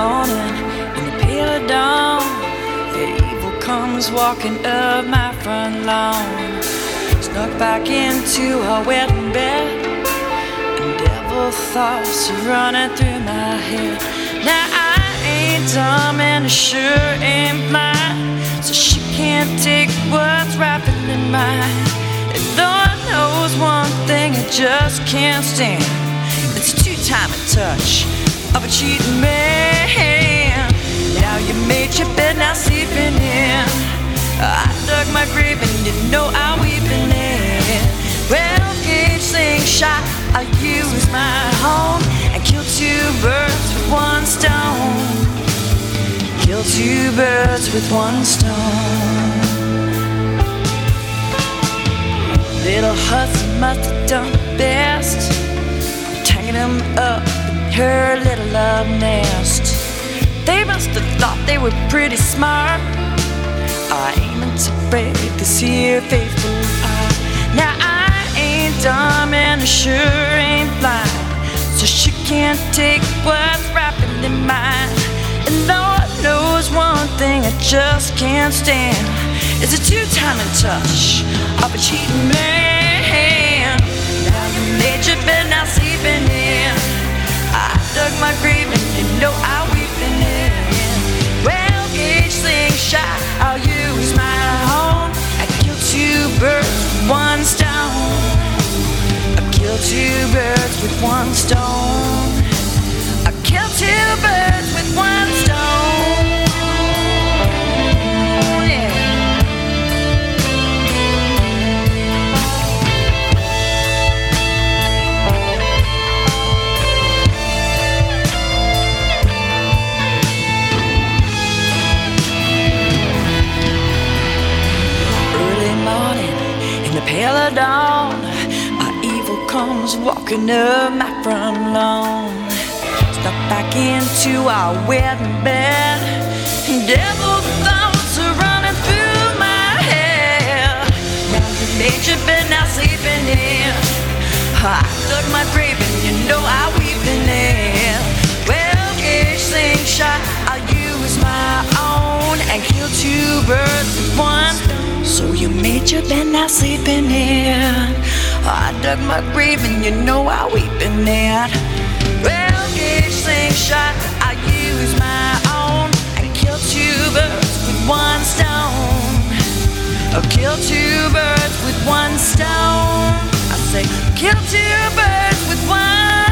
morning, in the pale of dawn, the evil comes walking up my front lawn. Snuck back into our wedding bed, and devil thoughts are running through my head. Now I ain't dumb and I sure ain't blind, so she can't take what's rapidly mine. And though I knows one thing I just can't stand, it's a two-time touch of a cheating man. And you know I weeping in. Well, gauge slingshot, I use my home and kill two birds with one stone. Kill two birds with one stone. Little Hudson must have done best, tagging them up in her little love nest. They must have thought they were pretty smart. Faithful. Now I ain't dumb and I sure ain't blind, so she can't take what's rapidly mine. And Lord knows one thing I just can't stand. It's a two-timing touch of a cheating man. Kill two birds with one stone. I kill two birds with one stone. Oh, yeah. Early morning in the pale of dawn, walking up my front lawn. Stuck back into our wedding bed. Devil thoughts are running through my head. Now you made your bed, now sleeping in. I dug my grave and you know I weeping in. Well, gauge slingshot, I'll use my own and kill two birds with one. So you made your bed, now sleeping in. I my and you know I weeping in. Well, gauge slingshot, I use my own and kill two birds with one stone. I'll kill two birds with one stone. I say, kill two birds with one